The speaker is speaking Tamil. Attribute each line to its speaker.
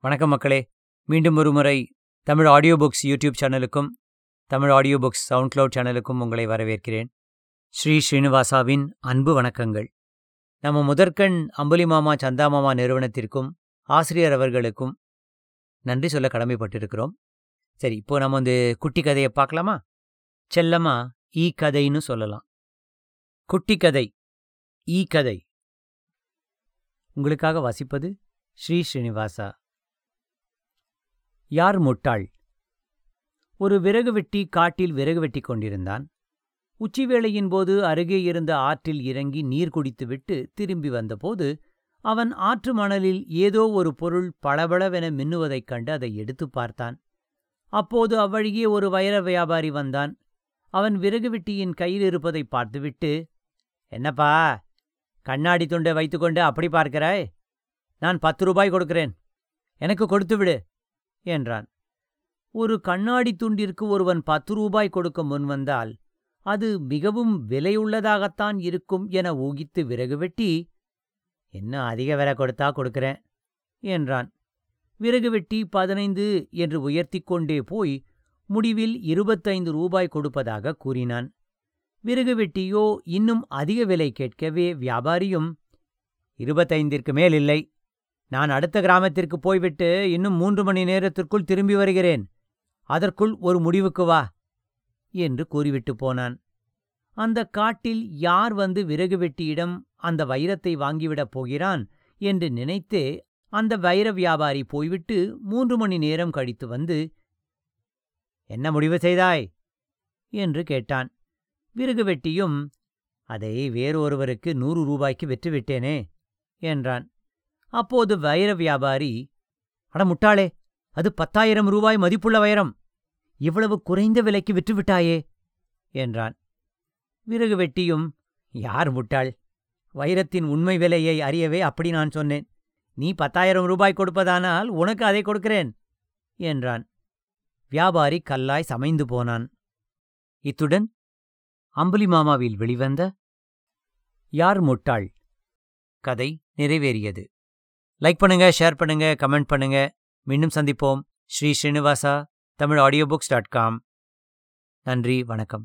Speaker 1: வணக்கம் மக்களே. மீண்டும் ஒரு முறை தமிழ் ஆடியோ புக்ஸ் யூடியூப் சேனலுக்கும் Tamil audio books SoundCloud சேனலுக்கும் உங்களை வரவேற்கிறேன். ஸ்ரீ ஸ்ரீனிவாசாவின் அன்பு வணக்கங்கள். நம்ம முதற்கண் அம்புலி மாமா சந்தா மாமா நிறுவனத்திற்கும் ஆசிரியர் அவர்களுக்கும் நன்றி சொல்ல கடமைப்பட்டிருக்கிறோம். சரி இப்போ நம்ம வந்து குட்டி கதையை பார்க்கலாமா? செல்லமா ஈ கதைன்னு சொல்லலாம். குட்டி கதை ஈ கதை. உங்களுக்காக வசிப்பது ஸ்ரீ ஸ்ரீனிவாசா. யார் முட்டாள்? ஒரு விறகு வெட்டி காட்டில் விறகு வெட்டி கொண்டிருந்தான். உச்சிவேளையின் போது அருகே இருந்த ஆற்றில் இறங்கி நீர் குடித்துவிட்டு திரும்பி வந்தபோது அவன் ஆற்று மணலில் ஏதோ ஒரு பொருள் பளபளவென மின்னுவதைக் கண்டு அதை எடுத்துப் பார்த்தான். அப்போது அவ்வழியே ஒரு வைர வியாபாரி வந்தான். அவன் விறகு வெட்டியின் கையில் இருப்பதை பார்த்துவிட்டு என்னப்பா கண்ணாடி துண்டை வைத்துக்கொண்டு அப்படி பார்க்கிறாய்? நான் பத்து ரூபாய் கொடுக்கிறேன். எனக்கு கொடுத்துவிடு என்றான். ஒரு கண்ணாடி துண்டிற்கு ஒருவன் பத்து ரூபாய் கொடுக்க முன்வந்தால் அது மிகவும் விலையுள்ளதாகத்தான் இருக்கும் என ஊகித்து விறகு வெட்டி என்ன அதிக விலை கொடுத்தா கொடுக்கிறேன்? என்றான். விறகு வெட்டி பதினைந்து என்று உயர்த்திக் கொண்டே போய் முடிவில் இருபத்தைந்து ரூபாய் கொடுப்பதாக கூறினான். விறகு வெட்டியோ இன்னும் அதிக விலை கேட்கவே வியாபாரியும் இருபத்தைந்திற்கு மேல் இல்லை நான் அடுத்த கிராமத்திற்கு போய்விட்டு இன்னும் மூன்று மணி நேரத்திற்குள் திரும்பி வருகிறேன். அதற்குள் ஒரு முடிவுக்கு வா என்று கூறிவிட்டு போனான். அந்த காட்டில் யார் வந்து விறகு வெட்டியிடம் அந்த வைரத்தை வாங்கிவிடப் போகிறான் என்று நினைத்தே அந்த வைர வியாபாரி போய்விட்டு மூன்று மணி நேரம் கழித்து வந்து என்ன முடிவு செய்தாய்? என்று கேட்டான். விறகு வெட்டியும் அதை வேறொருவருக்கு நூறு ரூபாய்க்கு விற்றுவிட்டேனே என்றான். அப்போது வைர வியாபாரி அட முட்டாளே அது பத்தாயிரம் ரூபாய் மதிப்புள்ள வைரம். இவ்வளவு குறைந்த விலைக்கு விற்றுவிட்டாயே என்றான். விறகு வெட்டியும் யார் முட்டாள்? வைரத்தின் உண்மை விலையை அறியவே அப்படி நான் சொன்னேன். நீ பத்தாயிரம் ரூபாய் கொடுப்பதானால் உனக்கு அதை கொடுக்கிறேன் என்றான். வியாபாரி கல்லாய் சமைந்து போனான். இத்துடன் அம்புலி மாமாவில் வெளிவந்த யார் முட்டாள் கதை நிறைவேறியது. லைக் பண்ணுங்க ஷேர் பண்ணுங்க கமெண்ட் பண்ணுங்க. மீண்டும் சந்திப்போம். Sri Srinivasa Tamil audio books dot com நன்றி வணக்கம்.